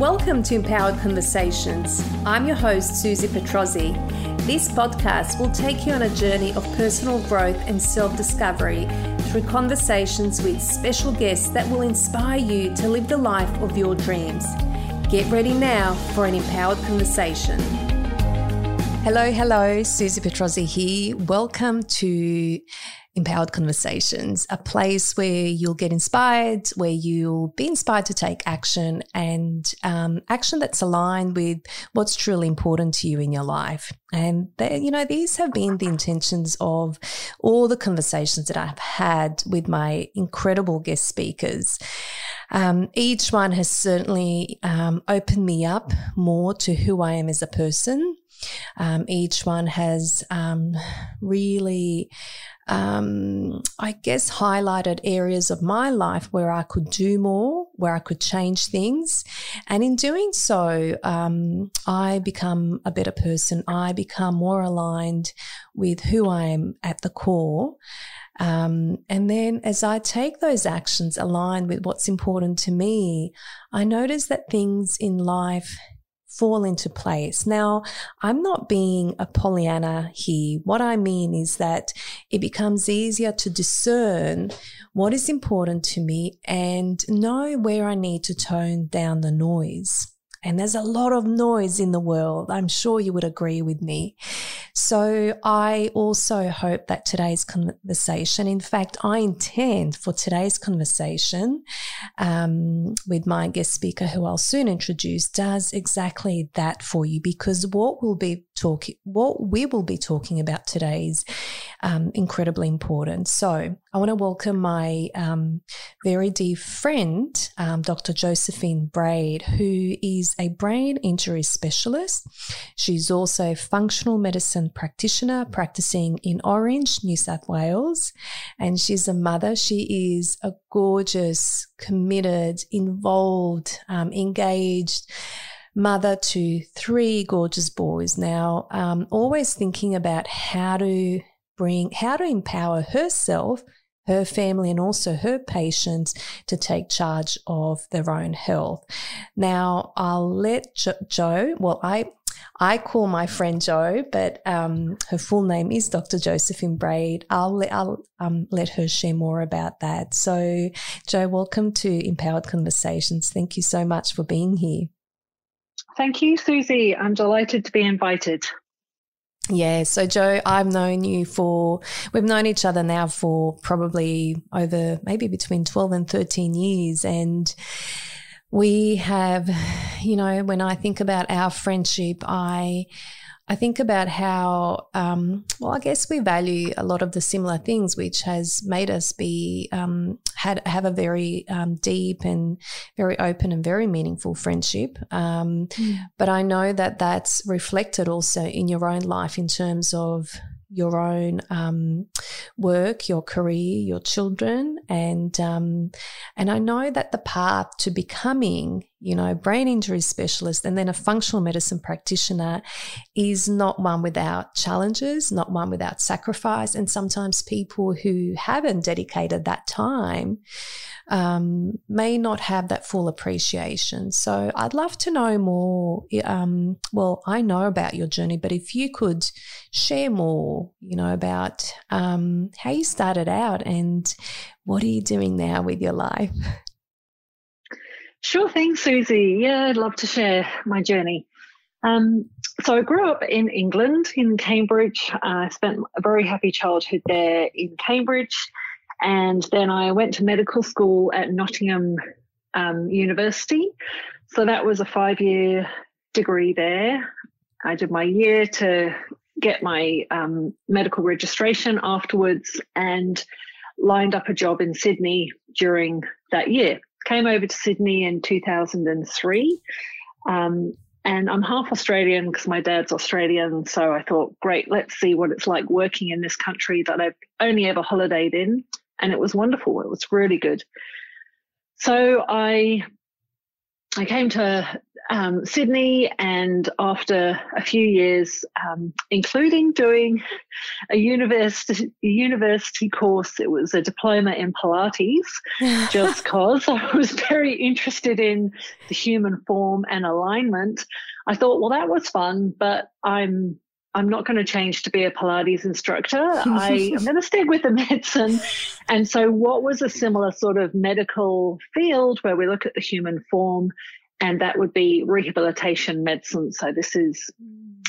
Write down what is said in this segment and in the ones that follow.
Welcome to Empowered Conversations. I'm your host, Susie Petrozzi. This podcast will take you on a journey of personal growth and self discovery through conversations with special guests that will inspire you to live the life of your dreams. Get ready now for an empowered conversation. Hello, hello, Susie Petrozzi here. Welcome to Empowered Conversations, a place where you'll get inspired, where you'll be inspired to take action and um, action that's aligned with what's truly important to you in your life. And, they, you know, these have been the intentions of all the conversations that I've had with my incredible guest speakers. Um, each one has certainly um, opened me up more to who I am as a person. Um, each one has um, really um, I guess, highlighted areas of my life where I could do more, where I could change things. And in doing so, um, I become a better person. I become more aligned with who I am at the core. Um, and then as I take those actions aligned with what's important to me, I notice that things in life fall into place. Now, I'm not being a Pollyanna here. What I mean is that it becomes easier to discern what is important to me and know where I need to tone down the noise. And there's a lot of noise in the world. I'm sure you would agree with me. So I also hope that today's conversation, in fact, I intend for today's conversation um, with my guest speaker, who I'll soon introduce, does exactly that for you because what we'll be talking, what we will be talking about today is um, incredibly important. So I want to welcome my um, very dear friend, um, Dr. Josephine Braid, who is a brain injury specialist. She's also a functional medicine practitioner practicing in Orange, New South Wales. And she's a mother. She is a gorgeous, committed, involved, um, engaged, mother to three gorgeous boys now, um, always thinking about how to bring, how to empower herself her family and also her patients to take charge of their own health. Now, I'll let jo- Joe, well, I, I call my friend Joe, but um, her full name is Dr. Josephine Braid. I'll, let, I'll um, let her share more about that. So, Joe, welcome to Empowered Conversations. Thank you so much for being here. Thank you, Susie. I'm delighted to be invited. Yeah. So, Joe, I've known you for, we've known each other now for probably over maybe between 12 and 13 years. And we have, you know, when I think about our friendship, I, I think about how, um, well, I guess we value a lot of the similar things, which has made us be um, had have a very um, deep and very open and very meaningful friendship. Mm. But I know that that's reflected also in your own life in terms of your own um, work, your career, your children, and um, and I know that the path to becoming, you know, brain injury specialist and then a functional medicine practitioner is not one without challenges, not one without sacrifice, and sometimes people who haven't dedicated that time um, may not have that full appreciation. So I'd love to know more. Um, well, I know about your journey, but if you could share more, you know, about um, how you started out and what are you doing now with your life? Sure thing, Susie. Yeah, I'd love to share my journey. Um, so I grew up in England, in Cambridge. I spent a very happy childhood there in Cambridge. And then I went to medical school at Nottingham um, University. So that was a five year degree there. I did my year to get my um, medical registration afterwards and lined up a job in Sydney during that year. Came over to Sydney in 2003. Um, and I'm half Australian because my dad's Australian. So I thought, great, let's see what it's like working in this country that I've only ever holidayed in and it was wonderful. It was really good. So I I came to um, Sydney, and after a few years, um, including doing a university university course, it was a diploma in Pilates, just because I was very interested in the human form and alignment. I thought, well, that was fun, but I'm I'm not going to change to be a Pilates instructor. I, am going to stick with the medicine. And so, what was a similar sort of medical field where we look at the human form and that would be rehabilitation medicine. So this is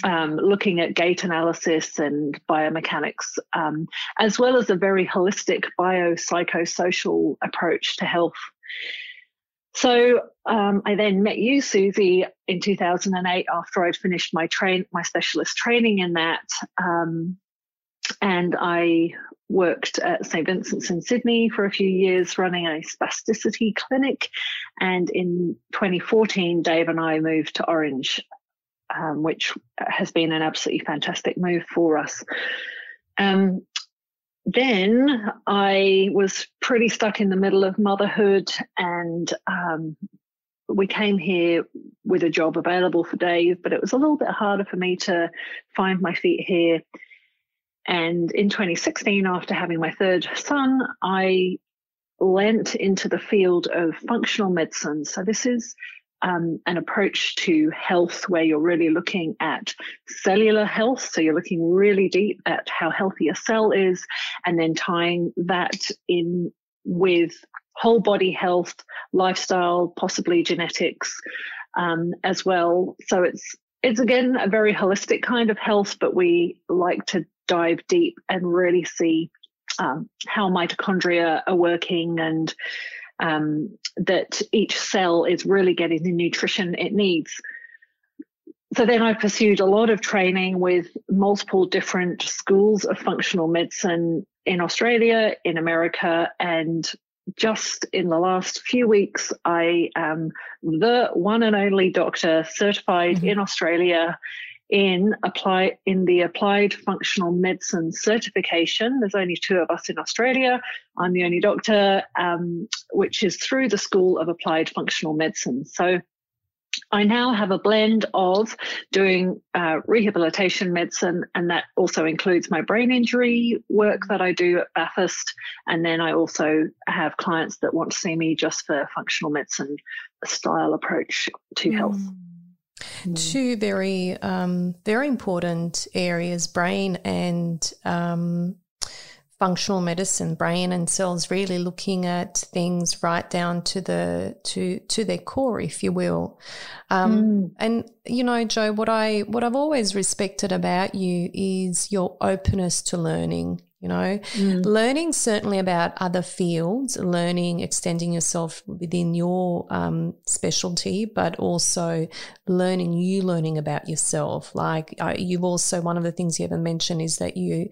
um, looking at gait analysis and biomechanics, um, as well as a very holistic biopsychosocial approach to health. So um, I then met you, Susie, in 2008 after I'd finished my train, my specialist training in that, um, and I worked at St. Vincent's in Sydney for a few years running a spasticity clinic. And in 2014, Dave and I moved to Orange, um, which has been an absolutely fantastic move for us. Then I was pretty stuck in the middle of motherhood and um, we came here with a job available for Dave, but it was a little bit harder for me to find my feet here. And in 2016, after having my third son, I lent into the field of functional medicine. So this is um, an approach to health where you're really looking at cellular health. So you're looking really deep at how healthy a cell is, and then tying that in with whole body health, lifestyle, possibly genetics um, as well. So it's it's again a very holistic kind of health, but we like to dive deep and really see um, how mitochondria are working and um, that each cell is really getting the nutrition it needs. So then I pursued a lot of training with multiple different schools of functional medicine in Australia, in America, and just in the last few weeks, I am the one and only doctor certified mm-hmm. in Australia in apply in the applied functional medicine certification. There's only two of us in Australia. I'm the only doctor, um, which is through the School of Applied Functional Medicine. So I now have a blend of doing uh, rehabilitation medicine, and that also includes my brain injury work that I do at Bathurst. And then I also have clients that want to see me just for functional medicine style approach to mm. health. Mm. Two very, um, very important areas brain and um, functional medicine, brain and cells, really looking at things right down to the to to their core, if you will. Um, mm. And you know, Joe, what I what I've always respected about you is your openness to learning you know mm. learning certainly about other fields learning extending yourself within your um, specialty but also learning you learning about yourself like uh, you've also one of the things you haven't mentioned is that you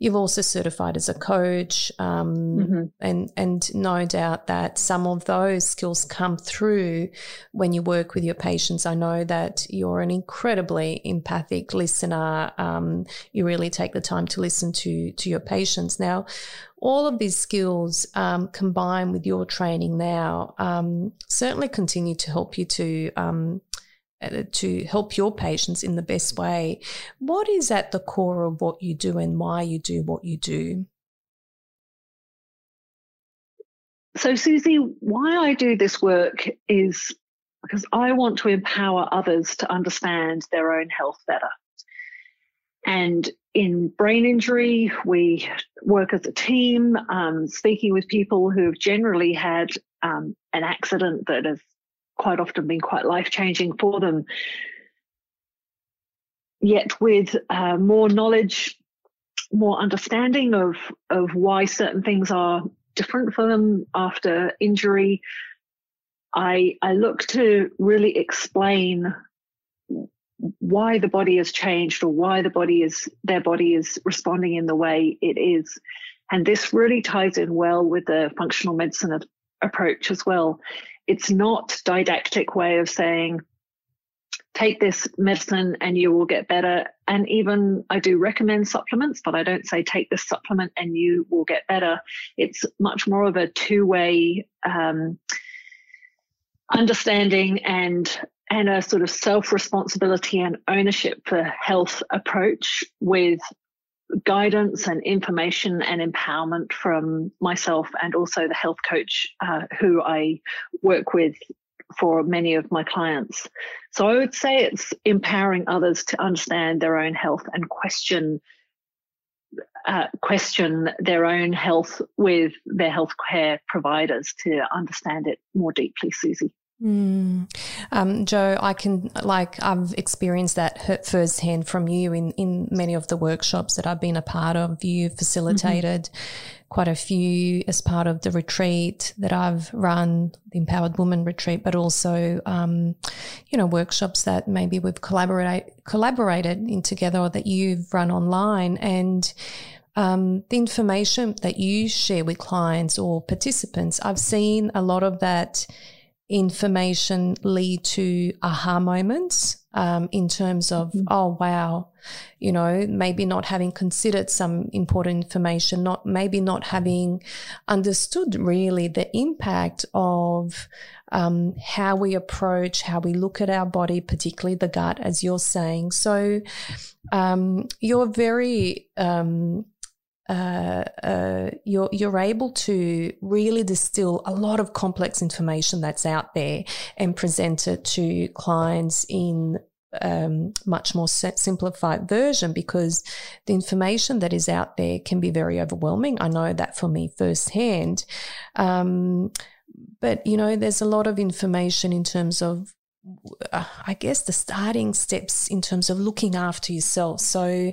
you've also certified as a coach um, mm-hmm. and and no doubt that some of those skills come through when you work with your patients i know that you're an incredibly empathic listener um, you really take the time to listen to to your patients. Now, all of these skills um, combined with your training now um, certainly continue to help you to um, uh, to help your patients in the best way. What is at the core of what you do and why you do what you do? So, Susie, why I do this work is because I want to empower others to understand their own health better. And in brain injury, we work as a team, um, speaking with people who have generally had um, an accident that has quite often been quite life changing for them. Yet, with uh, more knowledge, more understanding of, of why certain things are different for them after injury, I, I look to really explain why the body has changed or why the body is their body is responding in the way it is. And this really ties in well with the functional medicine approach as well. It's not didactic way of saying take this medicine and you will get better. And even i do recommend supplements but i don't say take this supplement and you will get better. It's much more of a two way um, understanding and and a sort of self responsibility and ownership for health approach with guidance and information and empowerment from myself and also the health coach uh, who I work with for many of my clients. So I would say it's empowering others to understand their own health and question uh, question their own health with their healthcare providers to understand it more deeply, Susie. Mm. Um, Jo, I can like I've experienced that firsthand from you in in many of the workshops that I've been a part of. You facilitated mm-hmm. quite a few as part of the retreat that I've run, the Empowered Woman retreat, but also um, you know workshops that maybe we've collaborate collaborated in together or that you've run online and. Um, the information that you share with clients or participants, I've seen a lot of that information lead to aha moments um, in terms of, mm-hmm. oh, wow, you know, maybe not having considered some important information, not maybe not having understood really the impact of um, how we approach, how we look at our body, particularly the gut, as you're saying. So um, you're very um, uh, uh, you're you're able to really distill a lot of complex information that's out there and present it to clients in um, much more simplified version because the information that is out there can be very overwhelming. I know that for me firsthand. Um, but you know, there's a lot of information in terms of I guess the starting steps in terms of looking after yourself. So,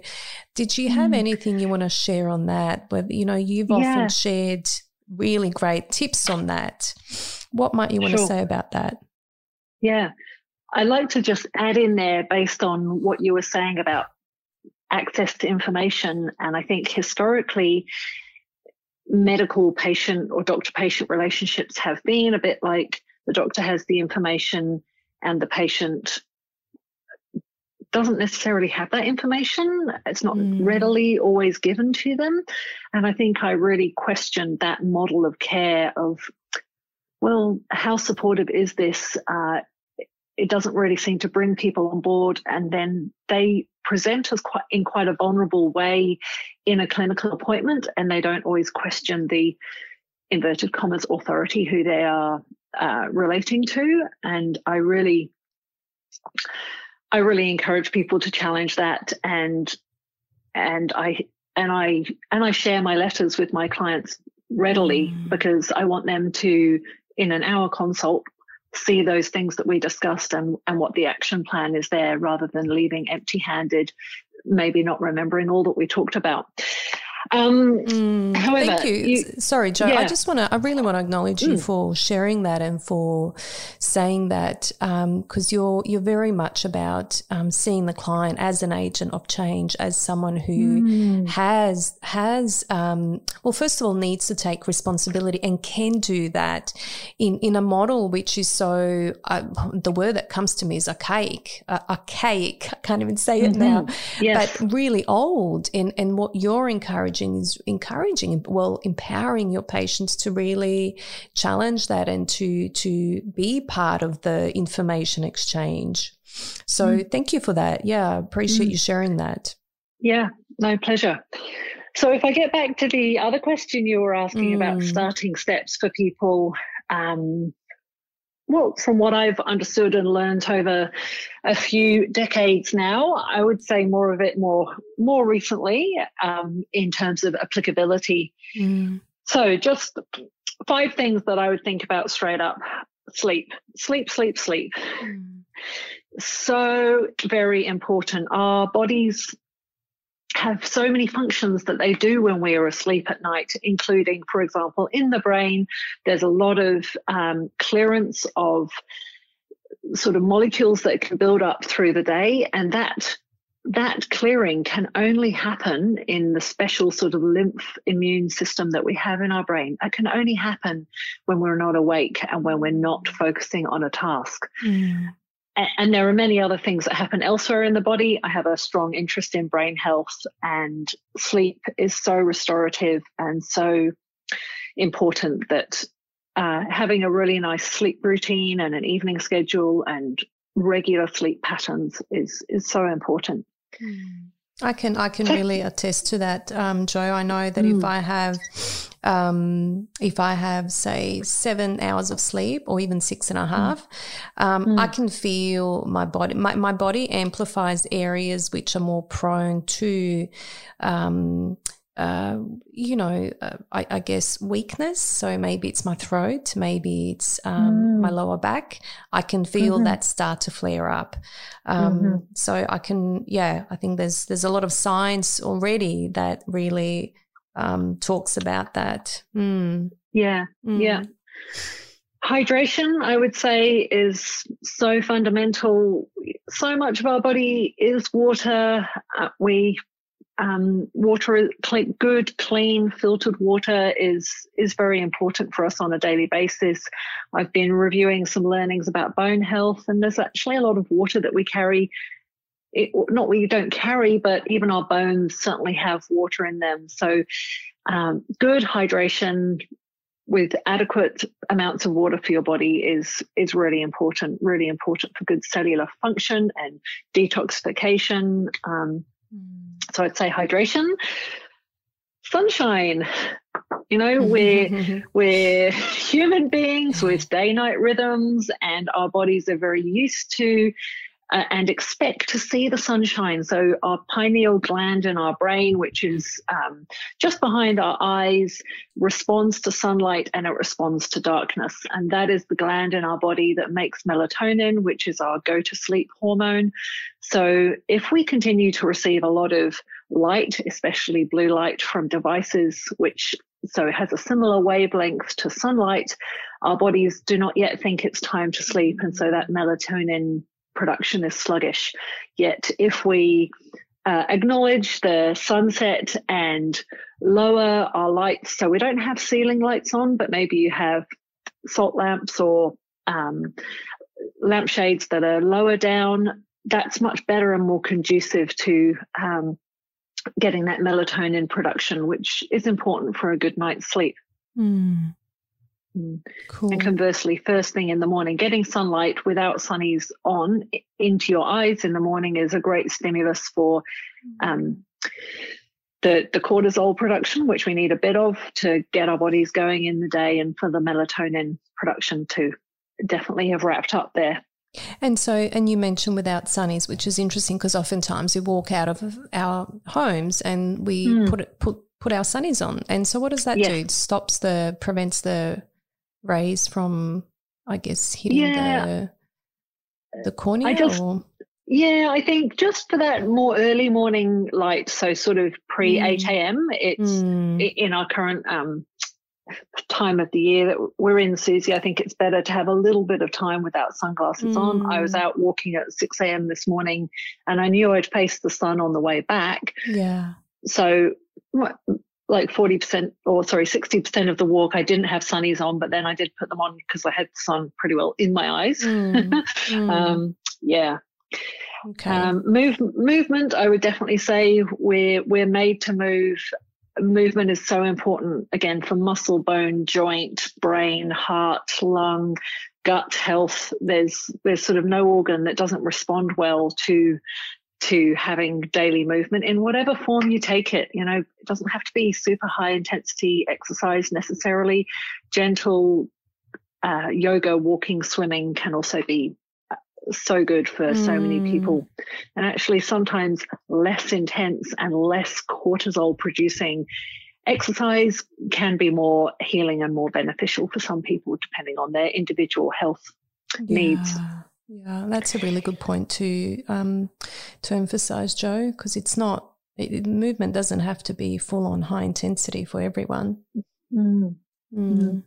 did you have mm. anything you want to share on that? Where you know you've yeah. often shared really great tips on that. What might you want sure. to say about that? Yeah, I like to just add in there based on what you were saying about access to information, and I think historically. Medical patient or doctor patient relationships have been a bit like the doctor has the information and the patient doesn't necessarily have that information. It's not mm. readily always given to them. And I think I really questioned that model of care of, well, how supportive is this? Uh, it doesn't really seem to bring people on board. And then they present us quite in quite a vulnerable way in a clinical appointment, and they don't always question the inverted commas authority who they are uh, relating to. And I really, I really encourage people to challenge that and and I and I and I share my letters with my clients readily mm. because I want them to in an hour consult see those things that we discussed and and what the action plan is there rather than leaving empty handed maybe not remembering all that we talked about um, mm, however, thank you. you Sorry, Jo. Yeah. I just want to. I really want to acknowledge mm. you for sharing that and for saying that because um, you're you're very much about um, seeing the client as an agent of change, as someone who mm. has has um, well, first of all, needs to take responsibility and can do that in in a model which is so. Uh, the word that comes to me is archaic. Uh, archaic. I can't even say it mm-hmm. now. Yes. But really old. And and what you're encouraging encouraging is encouraging, well, empowering your patients to really challenge that and to to be part of the information exchange. So mm. thank you for that. Yeah, I appreciate mm. you sharing that. Yeah, no pleasure. So if I get back to the other question you were asking mm. about starting steps for people um, well, from what I've understood and learned over a few decades now, I would say more of it more more recently um, in terms of applicability. Mm. So, just five things that I would think about straight up: sleep, sleep, sleep, sleep. Mm. So very important. Our bodies have so many functions that they do when we are asleep at night, including, for example, in the brain, there's a lot of um, clearance of sort of molecules that can build up through the day, and that that clearing can only happen in the special sort of lymph immune system that we have in our brain. It can only happen when we're not awake and when we're not focusing on a task. Mm and there are many other things that happen elsewhere in the body. I have a strong interest in brain health, and sleep is so restorative and so important that uh, having a really nice sleep routine and an evening schedule and regular sleep patterns is is so important. Mm. I can I can really attest to that, um, Joe. I know that mm. if I have um, if I have say seven hours of sleep or even six and a half, mm. um, mm. I can feel my body. My, my body amplifies areas which are more prone to um, uh, you know, uh, I, I, guess weakness. So maybe it's my throat, maybe it's um, mm. my lower back. I can feel mm-hmm. that start to flare up. Um, mm-hmm. So I can, yeah, I think there's there's a lot of science already that really um, talks about that. Mm. Yeah, mm. yeah. Hydration, I would say, is so fundamental. So much of our body is water. Uh, we um, water, clean, good, clean, filtered water is is very important for us on a daily basis. I've been reviewing some learnings about bone health, and there's actually a lot of water that we carry. It, not we don't carry, but even our bones certainly have water in them. So, um, good hydration with adequate amounts of water for your body is is really important. Really important for good cellular function and detoxification. Um, Mm. so I'd say hydration, sunshine. You know, we're we're human beings with day night rhythms, and our bodies are very used to and expect to see the sunshine. So, our pineal gland in our brain, which is um, just behind our eyes, responds to sunlight and it responds to darkness. And that is the gland in our body that makes melatonin, which is our go to sleep hormone. So, if we continue to receive a lot of light, especially blue light from devices, which so it has a similar wavelength to sunlight, our bodies do not yet think it's time to sleep. And so that melatonin production is sluggish. Yet, if we uh, acknowledge the sunset and lower our lights, so we don't have ceiling lights on, but maybe you have salt lamps or um, lampshades that are lower down, that's much better and more conducive to um, getting that melatonin production, which is important for a good night's sleep. Mm. Mm. Cool. And conversely, first thing in the morning, getting sunlight without sunnies on into your eyes in the morning is a great stimulus for mm. um, the, the cortisol production, which we need a bit of to get our bodies going in the day, and for the melatonin production to definitely have wrapped up there. And so, and you mentioned without sunnies, which is interesting because oftentimes we walk out of our homes and we mm. put it, put put our sunnies on. And so, what does that yes. do? It stops the prevents the rays from, I guess, hitting yeah. the the cornea? I just, or? Yeah, I think just for that more early morning light, so sort of pre mm. 8 a.m., it's mm. in our current um, time of the year that we're in, Susie, I think it's better to have a little bit of time without sunglasses mm. on. I was mm. out walking at 6 a.m. this morning and I knew I'd face the sun on the way back. Yeah. So like 40% or sorry 60% of the walk i didn't have sunnies on but then i did put them on because i had the sun pretty well in my eyes. Mm, mm. um, yeah. Okay. Um, move, movement i would definitely say we're we're made to move. Movement is so important again for muscle bone joint brain heart lung gut health. There's there's sort of no organ that doesn't respond well to to having daily movement in whatever form you take it. You know, it doesn't have to be super high intensity exercise necessarily. Gentle uh, yoga, walking, swimming can also be uh, so good for mm. so many mm. people. And actually, sometimes less intense and less cortisol producing exercise can be more healing and more beneficial for some people, depending on their individual health yeah. needs. Yeah, that's a really good point to um, to emphasize, Joe, because it's not it, movement doesn't have to be full on high intensity for everyone. Mm. Mm.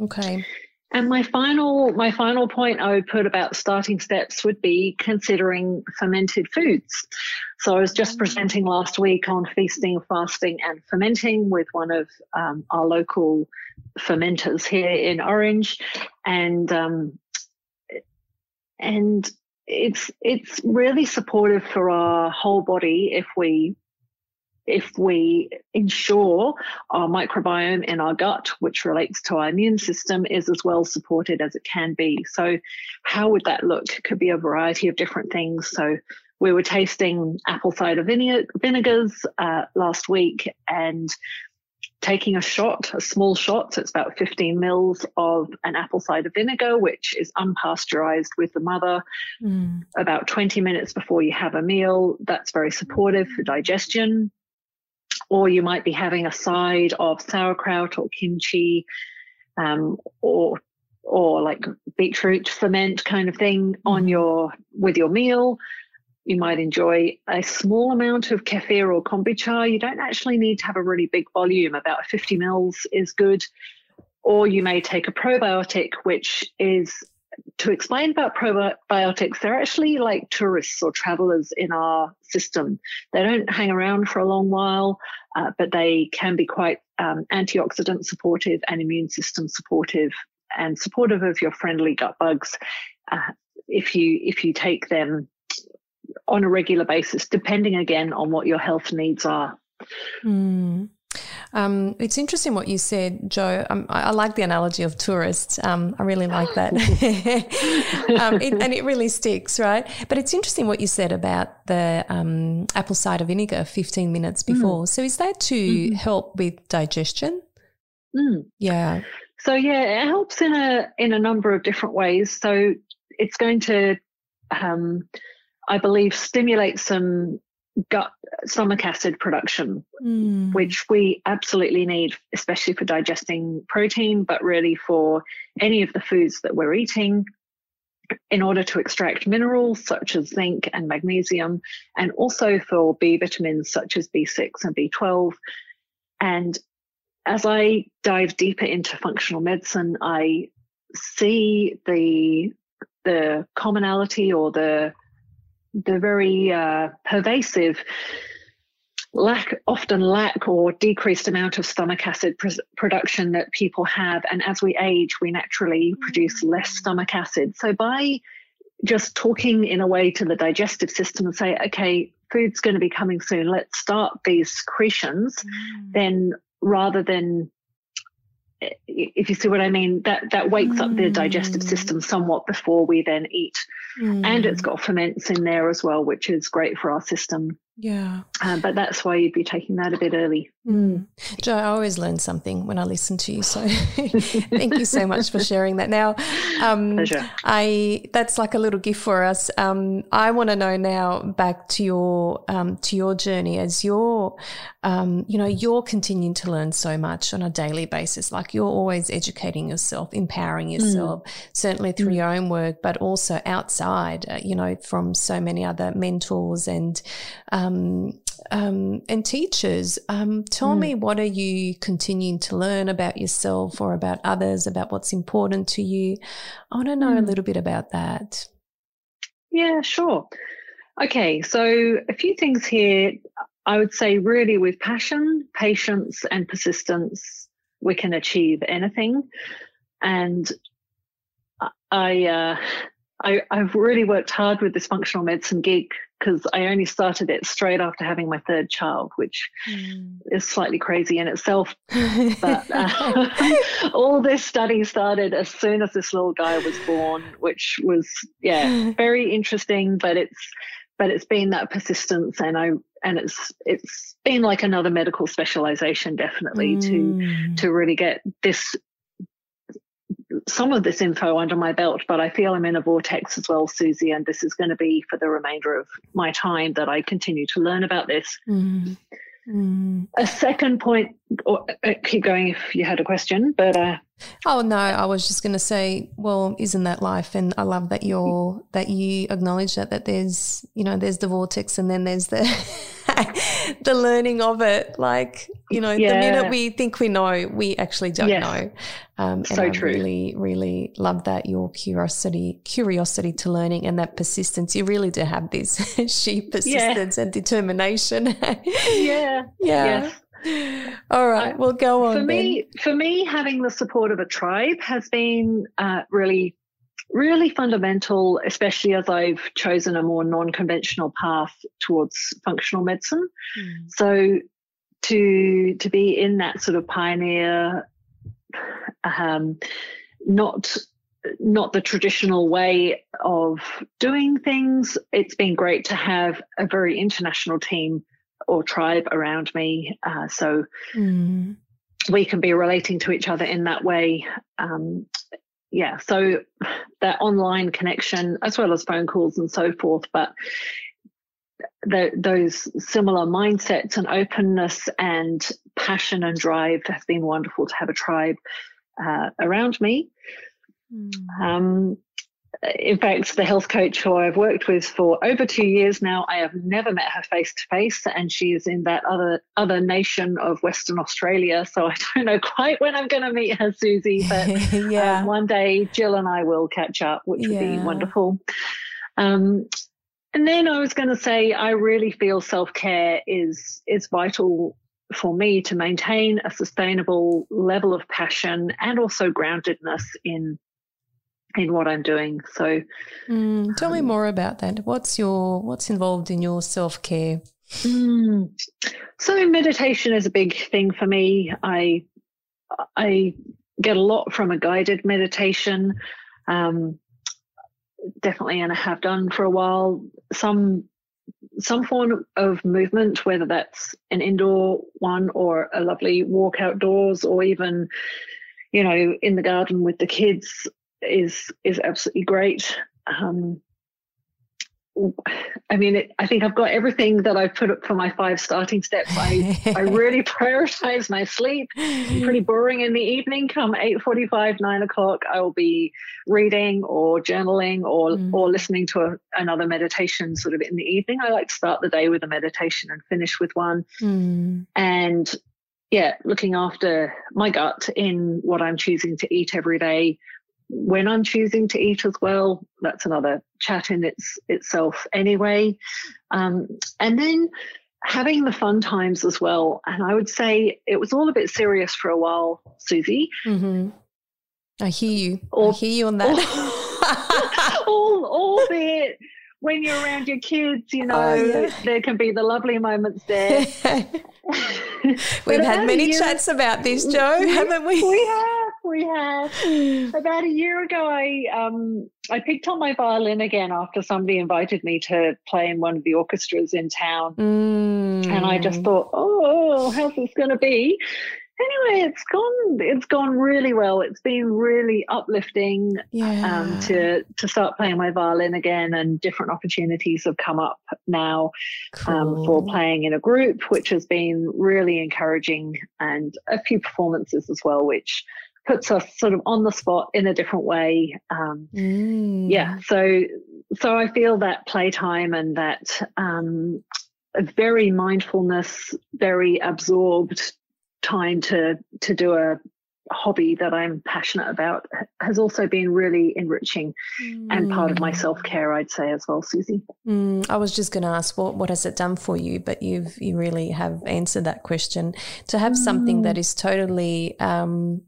Okay. And my final my final point I would put about starting steps would be considering fermented foods. So I was just mm. presenting last week on feasting, fasting, and fermenting with one of um, our local fermenters here in Orange, and um, and it's it's really supportive for our whole body if we if we ensure our microbiome in our gut, which relates to our immune system, is as well supported as it can be. So, how would that look? Could be a variety of different things. So, we were tasting apple cider vinegars uh, last week and taking a shot, a small shot, so it's about 15 mils of an apple cider vinegar, which is unpasteurized with the mother, mm. about 20 minutes before you have a meal. That's very supportive for digestion. Or you might be having a side of sauerkraut or kimchi, um, or or like beetroot ferment kind of thing on mm. your with your meal you might enjoy a small amount of kefir or kombucha. You don't actually need to have a really big volume, about 50 mils is good. Or you may take a probiotic, which is to explain about probiotics, they're actually like tourists or travelers in our system. They don't hang around for a long while, uh, but they can be quite um, antioxidant supportive and immune system supportive and supportive of your friendly gut bugs. Uh, if you if you take them on a regular basis, depending again on what your health needs are. Mm. Um, it's interesting what you said, Joe. Um, I, I, like the analogy of tourists. Um, I really like that. Um, it, and it really sticks, right? But it's interesting what you said about the um, apple cider vinegar 15 minutes mm. before. Mm. So is that to mm-hmm. help with digestion? Mm. Yeah. So yeah, it helps in a in a number of different ways. So it's going to um, I believe, stimulates some gut stomach acid production, mm. which we absolutely need, especially for digesting protein, but really for any of the foods that we're eating in order to extract minerals such as zinc and magnesium, and also for B vitamins such as B6 and B12. And as I dive deeper into functional medicine, I see the the commonality or the the very uh, pervasive lack, often lack or decreased amount of stomach acid pr- production that people have. And as we age, we naturally produce less stomach acid. So by just talking in a way to the digestive system and say, okay, food's going to be coming soon, let's start these secretions, mm. then rather than if you see what I mean, that that wakes mm. up the digestive mm. system somewhat before we then eat. Mm. And it's got ferments in there as well, which is great for our system. Yeah. Um, but that's why you'd be taking that a bit early. Mm. Jo, I always learn something when I listen to you. So thank you so much for sharing that. Now, um, Pleasure. I that's like a little gift for us. Um, I want to know now back to your um, to your journey as you're, um, you know, you're continuing to learn so much on a daily basis. Like you're always educating yourself, empowering mm. yourself, mm. certainly through mm. your own work, but also outside. Uh, you know, from so many other mentors and. Um, and teachers. Um, tell mm. me, what are you continuing to learn about yourself or about others, about what's important to you? I want to know mm. a little bit about that. Yeah, sure. Okay, so a few things here. I would say, really, with passion, patience, and persistence, we can achieve anything. And I, uh, I, have really worked hard with this functional medicine gig because I only started it straight after having my third child, which mm. is slightly crazy in itself. but uh, all this study started as soon as this little guy was born, which was yeah very interesting. But it's but it's been that persistence, and I and it's it's been like another medical specialization definitely mm. to to really get this some of this info under my belt, but I feel I'm in a vortex as well, Susie, and this is going to be for the remainder of my time that I continue to learn about this. Mm. Mm. A second point, or, uh, keep going if you had a question, but. Uh, oh no, I was just going to say, well, isn't that life? And I love that you're that you acknowledge that that there's you know there's the vortex and then there's the the learning of it. Like you know, yeah. the minute we think we know, we actually don't yes. know. Um, and so I true. really, really love that your curiosity, curiosity to learning, and that persistence. You really do have this sheep persistence yeah. and determination. yeah. Yeah. Yes. All right, we'll go on. For me, for me, having the support of a tribe has been uh, really, really fundamental, especially as I've chosen a more non-conventional path towards functional medicine. Mm. So to to be in that sort of pioneer, um, not not the traditional way of doing things. It's been great to have a very international team or tribe around me. Uh, so mm. we can be relating to each other in that way. Um, yeah, so that online connection as well as phone calls and so forth, but the, those similar mindsets and openness and passion and drive has been wonderful to have a tribe uh, around me. Mm. Um, in fact, the health coach who I've worked with for over two years now, I have never met her face to face, and she is in that other other nation of Western Australia. So I don't know quite when I'm going to meet her, Susie. But yeah. um, one day, Jill and I will catch up, which would yeah. be wonderful. Um, and then I was going to say, I really feel self care is is vital for me to maintain a sustainable level of passion and also groundedness in in what I'm doing. So, mm, tell um, me more about that. What's your what's involved in your self care? Mm, so, meditation is a big thing for me. I I get a lot from a guided meditation. Um, definitely, and I have done for a while. Some some form of movement, whether that's an indoor one or a lovely walk outdoors, or even you know in the garden with the kids is is absolutely great. Um, I mean, it, I think I've got everything that I've put up for my five starting steps. I, I really prioritize my sleep. Pretty boring in the evening. Come eight forty-five, nine o'clock, I will be reading or journaling or mm. or listening to a, another meditation. Sort of in the evening, I like to start the day with a meditation and finish with one. Mm. And yeah, looking after my gut in what I'm choosing to eat every day, when I'm choosing to eat as well. That's another chat in its itself anyway. Um, and then having the fun times as well. And I would say it was all a bit serious for a while, Susie. Mm-hmm. I hear you. Or, I hear you on that. all, all the when you're around your kids, you know, oh, yeah. there can be the lovely moments there. We've had many chats about this, Joe, haven't we? We have, we have. About a year ago, I um, I picked up my violin again after somebody invited me to play in one of the orchestras in town, mm. and I just thought, oh, how's this going to be? anyway, it's gone. It's gone really well. It's been really uplifting yeah. um, to to start playing my violin again, and different opportunities have come up now cool. um, for playing in a group, which has been really encouraging, and a few performances as well, which puts us sort of on the spot in a different way. Um, mm. Yeah, so so I feel that playtime and that um, very mindfulness, very absorbed time to to do a hobby that I'm passionate about has also been really enriching mm. and part of my mm. self care, I'd say as well, Susie. Mm, I was just going to ask what what has it done for you, but you've you really have answered that question. To have mm. something that mm. totally um,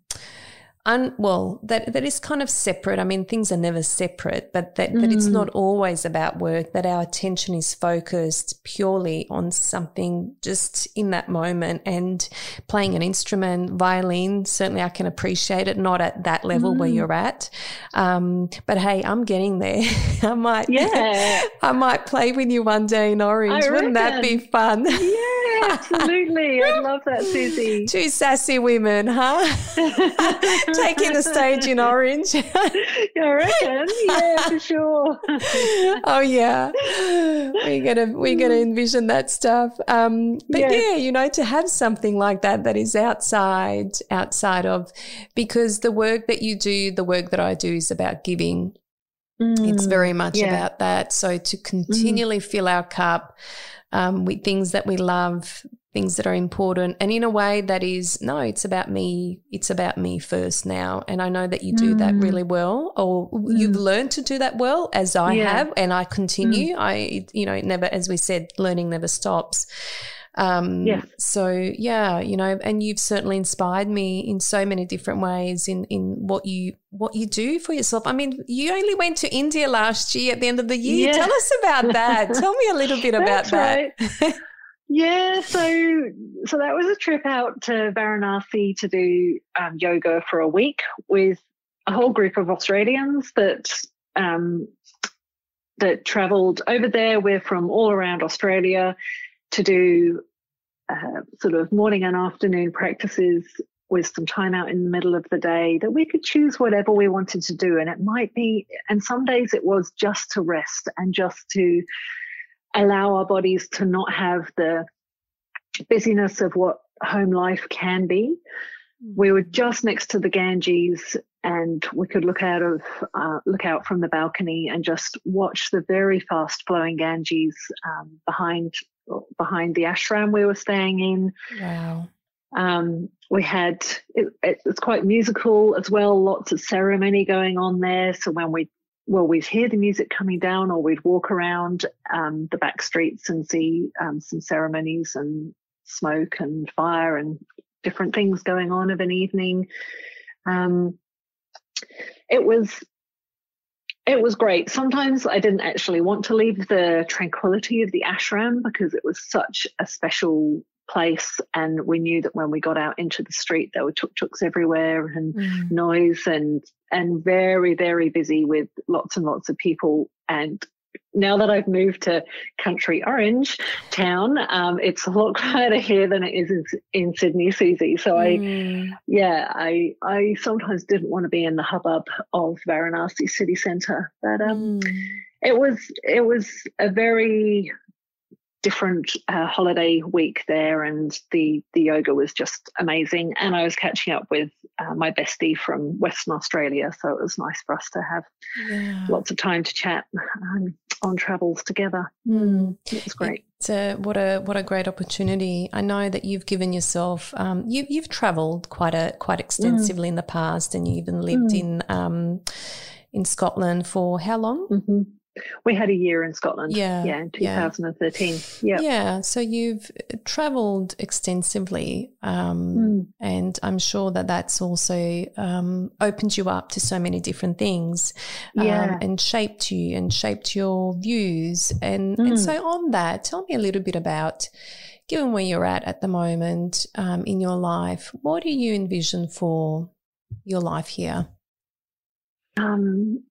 un, well, that that is kind of separate. I mean, things are never separate, but that, mm. that it's not mm. always about work, that our attention is focused purely on something just in that moment and playing an instrument, violin, certainly I can appreciate it, not at that level mm. where you're at. Um, but hey, I'm getting there. I might yeah. I might play with you one day in Orange. Wouldn't that be fun? Yeah, absolutely. I'd love that, Susie. Two sassy women, huh? taking the stage in orange. I reckon, yeah, for sure. oh yeah, we're gonna we're gonna envision that stuff. Um, but yes. yeah, you know, to have something like that that is outside outside of because the work that you do, the work that I do is about giving. Mm, it's very much yeah. about that. So to continually mm. fill our cup um, with things that we love, things that are important and in a way that is no it's about me it's about me first now and i know that you do mm. that really well or mm. you've learned to do that well as i yeah. have and i continue mm. i you know never as we said learning never stops um yeah. so yeah you know and you've certainly inspired me in so many different ways in in what you what you do for yourself i mean you only went to india last year at the end of the year yeah. tell us about that tell me a little bit about that Yeah, so so that was a trip out to Varanasi to do um, yoga for a week with a whole group of Australians that um, that travelled over there. We're from all around Australia to do uh, sort of morning and afternoon practices with some time out in the middle of the day that we could choose whatever we wanted to do. And it might be, and some days it was just to rest and just to allow our bodies to not have the busyness of what home life can be. We were just next to the Ganges and we could look out of uh, look out from the balcony and just watch the very fast flowing Ganges um, behind behind the ashram we were staying in. Wow. Um, we had it, it's quite musical as well. Lots of ceremony going on there. So when we well, we'd hear the music coming down, or we'd walk around um, the back streets and see um, some ceremonies and smoke and fire and different things going on of an evening. Um, it was it was great. Sometimes I didn't actually want to leave the tranquility of the ashram because it was such a special place and we knew that when we got out into the street there were tuk-tuks everywhere and mm. noise and and very very busy with lots and lots of people and now that I've moved to country orange town, um, it's a lot quieter here than it is in, in Sydney, Susie. So mm. I, yeah, I I sometimes didn't want to be in the hubbub of Varanasi city centre, but um, mm. it was it was a very different uh, holiday week there, and the the yoga was just amazing. And I was catching up with uh, my bestie from Western Australia, so it was nice for us to have yeah. lots of time to chat um, on travels together. Mm. It was great. A, what a what a great opportunity. I know that you've given yourself um, you, you've travelled quite a quite extensively mm. in the past, and you even lived mm. in um, in Scotland for how long? Mm-hmm. We had a year in Scotland. Yeah. Yeah, in 2013. Yeah. Yeah. So you've traveled extensively. Um, mm. And I'm sure that that's also um, opened you up to so many different things um, yeah. and shaped you and shaped your views. And, mm. and so, on that, tell me a little bit about given where you're at at the moment um, in your life, what do you envision for your life here? Um,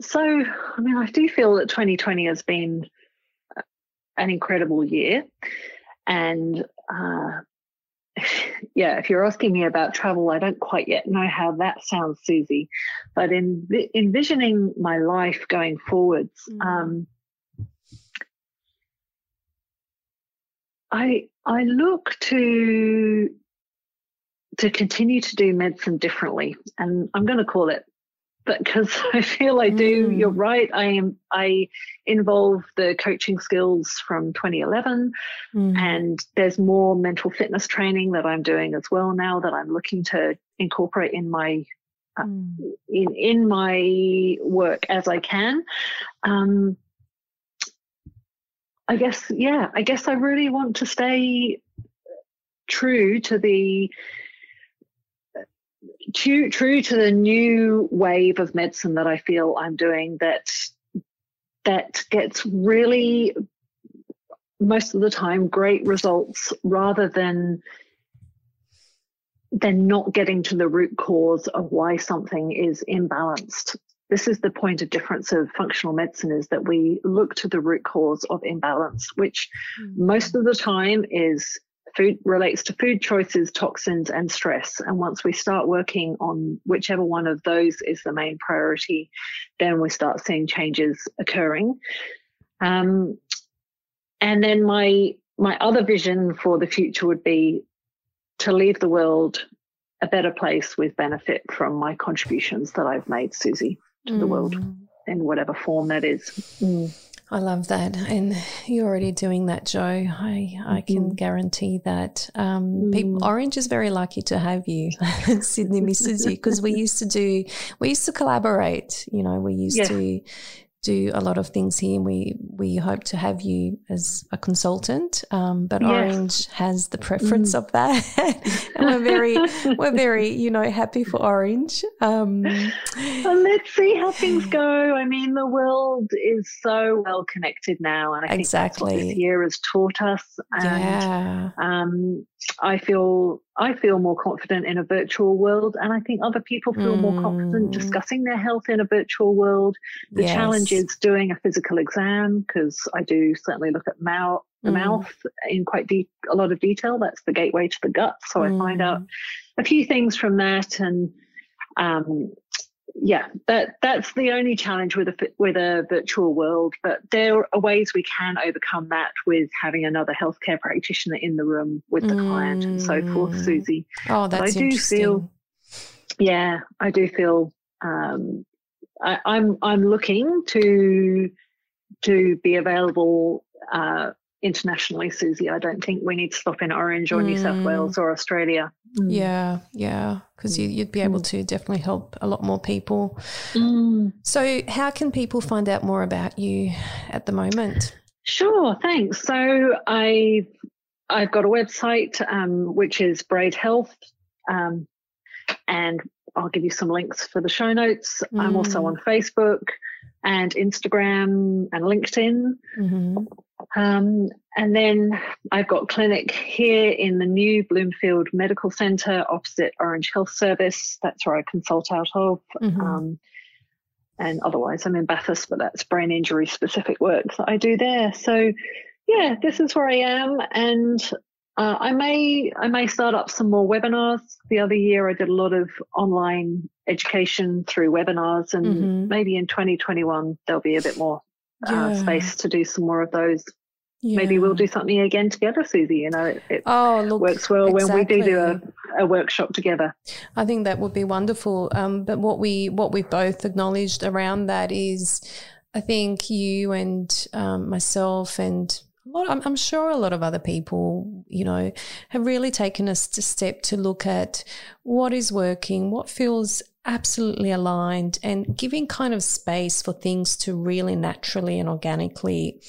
so, I mean, I do feel that 2020 has been an incredible year. And uh, yeah, if you're asking me about travel, I don't quite yet know how that sounds, Susie. But in envisioning my life going forwards, mm. um, I I look to to continue to do medicine differently, and I'm going to call it because I feel I do. Mm. You're right. I am. I involve the coaching skills from 2011, mm. and there's more mental fitness training that I'm doing as well now that I'm looking to incorporate in my uh, mm. in in my work as I can. Um, I guess, yeah. I guess I really want to stay true to the true, true to the new wave of medicine that I feel I'm doing that that gets really most of the time great results rather than than not getting to the root cause of why something is imbalanced. This is the point of difference of functional medicine is that we look to the root cause of imbalance, which mm-hmm. most of the time is food relates to food choices, toxins, and stress. And once we start working on whichever one of those is the main priority, then we start seeing changes occurring. Um, and then my my other vision for the future would be to leave the world a better place with benefit from my contributions that I've made, Susie, to mm. the world mm. in whatever form that is. Mm. I love that, and you're already doing that, Joe. I I can mm-hmm. guarantee that. Um, mm. people, Orange is very lucky to have you. Sydney misses you because we used to do, we used to collaborate. You know, we used yeah. to do a lot of things here. We we hope to have you as a consultant, um, but Yes. Orange has the preference Mm. of that, and we're very we're very you know happy for Orange. Um, Well, let's see how things go. I mean, the world is so well connected now, and I think that's what Exactly. this year has taught us. And yeah, um, I feel I feel more confident in a virtual world, and I think other people feel more confident Mm. discussing their health in a virtual world. The Yes. challenge is doing a physical exam because I do certainly look at mouth, the Mm. mouth in quite deep, a lot of detail. That's the gateway to the gut. So I find out Mm. a few things from that, and um, yeah, that that's the only challenge with a with a virtual world. But there are ways we can overcome that with having another healthcare practitioner in the room with the client and so forth, Mm. Susie. Oh, that's But I do interesting. feel- Yeah, I do feel um, I, I'm I'm looking to to be available uh, internationally, Susie. I don't think we need to stop in Orange or New South Mm. Wales or Australia. Mm. Yeah, yeah, because you, you'd be able to definitely help a lot more people. Mm. So, how can people find out more about you at the moment? Sure, thanks. So I've I've got a website um, which is Braid Health, um, and I'll give you some links for the show notes. I'm also Mm. on Facebook and Instagram and LinkedIn. hmm Um, and then I've got clinic here in the new Bloomfield Medical Centre opposite Orange Health Service. That's where I consult out of. Mhm. Um, and otherwise, I'm in Bathurst, but that's brain injury specific work that I do there. So, yeah, this is where I am, and uh, I may I may start up some more webinars. The other year, I did a lot of online education through webinars, and Mhm. maybe in 2021 there'll be a bit more uh, space to do some more of those. Maybe we'll do something again together, Susie. You know, it, it Oh, look, works well when we do do a, a workshop together. I think that would be wonderful. Um, but what we what we've both acknowledged around that is, I think you and um, myself and I'm, I'm sure a lot of other people, you know, have really taken to step to look at what is working, what feels absolutely aligned, and giving kind of space for things to really naturally and organically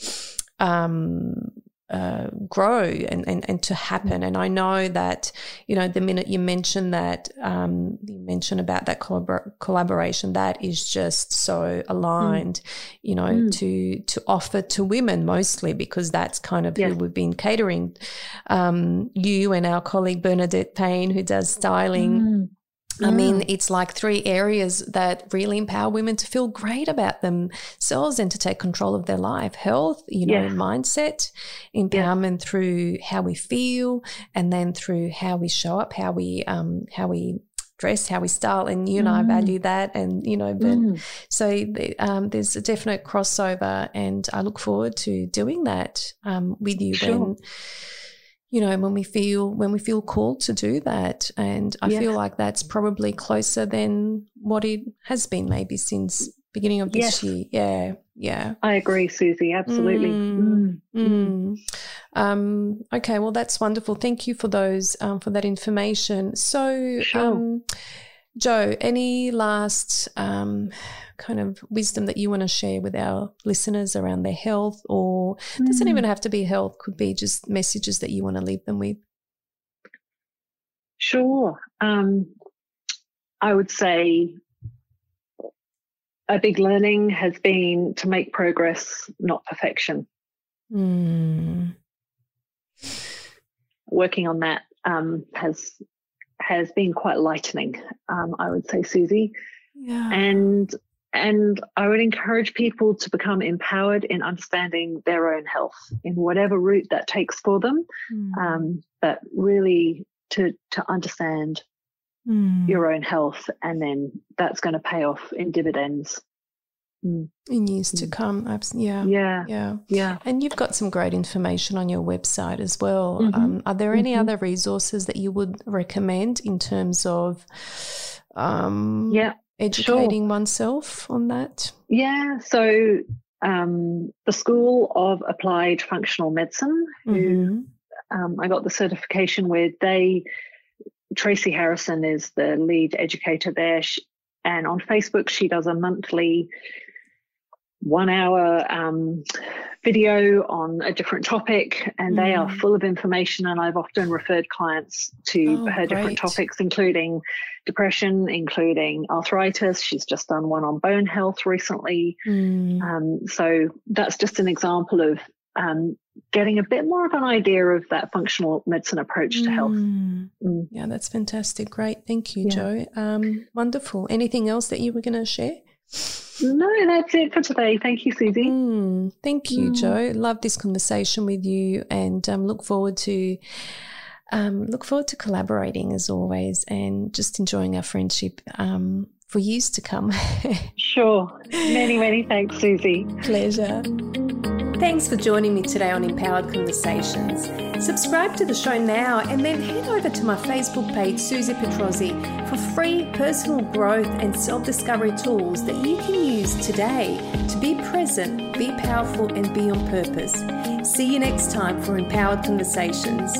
um, uh, grow and, and, and to happen. And I know that, you know, the minute you mention that, um, you mention about that collabor- collaboration, that is just so aligned, you know, Mm. to, to offer to women mostly because that's kind of Yes. who we've been catering. Um, you and our colleague Bernadette Payne, who does styling. Mm. I mean, Mm. it's like three areas that really empower women to feel great about themselves and to take control of their life health, you know, mindset, empowerment through how we feel, and then through how we show up, how we, um, how we dress, how we style. And you and I Mm. value that. And, you know, but Mm. so um, there's a definite crossover, and I look forward to doing that um, with you Sure. when you know when we feel when we feel called to do that and i Yes. feel like that's probably closer than what it has been maybe since beginning of this Yes. year yeah yeah I agree, Susie. Absolutely. Mm. Mm. Mm. Mm. Um, okay, well, that's wonderful. Thank you for those um, for that information. So, Sure. um, Joe, any last um, kind of wisdom that you want to share with our listeners around their health, or doesn't Mm. even have to be health; could be just messages that you want to leave them with. Sure. Um, I would say a big learning has been to make progress, not perfection. Mm. Working on that um, has has been quite lightening. Um, I would say, Susie, Yeah. and and I would encourage people to become empowered in understanding their own health in whatever route that takes for them. Mm. Um, but really to to understand Mm. your own health, and then that's going to pay off in dividends. Mm. in years to Mm. come. Yeah. Yeah, Yeah. yeah. And you've got some great information on your website as well. Mhm. Um, are there any Mhm. other resources that you would recommend in terms of um, Yeah, educating oneself on that? yeah. So um, the School of Applied Functional Medicine, who Mhm. um, I got the certification with, they Tracy Harrison is the lead educator there, Sh and on Facebook she does a monthly one hour um, video on a different topic, and mm. they are mm. full of information. And I've often referred clients to oh, her different topics, including depression, including arthritis. She's just done one on bone health recently. Mm. Um, so that's just an example of um, getting a bit more of an idea of that functional medicine approach to health. Mm. mm. Yeah, that's fantastic. Great. Thank you, yeah. Jo. Um, wonderful. Anything else that you were going to share? No, that's it for today. Thank you, Susie. Mm, thank you, mm. Jo. Love this conversation with you and um, look forward to um, look forward to collaborating as always and just enjoying our friendship um, for years to come. sure. Many, many thanks, Susie. Pleasure. Thanks for joining me today on Empowered Conversations. Subscribe to the show now and then head over to my Facebook page, Susie Petrozzi, for free personal growth and self discovery tools that you can use today to be present, be powerful, and be on purpose. See you next time for Empowered Conversations.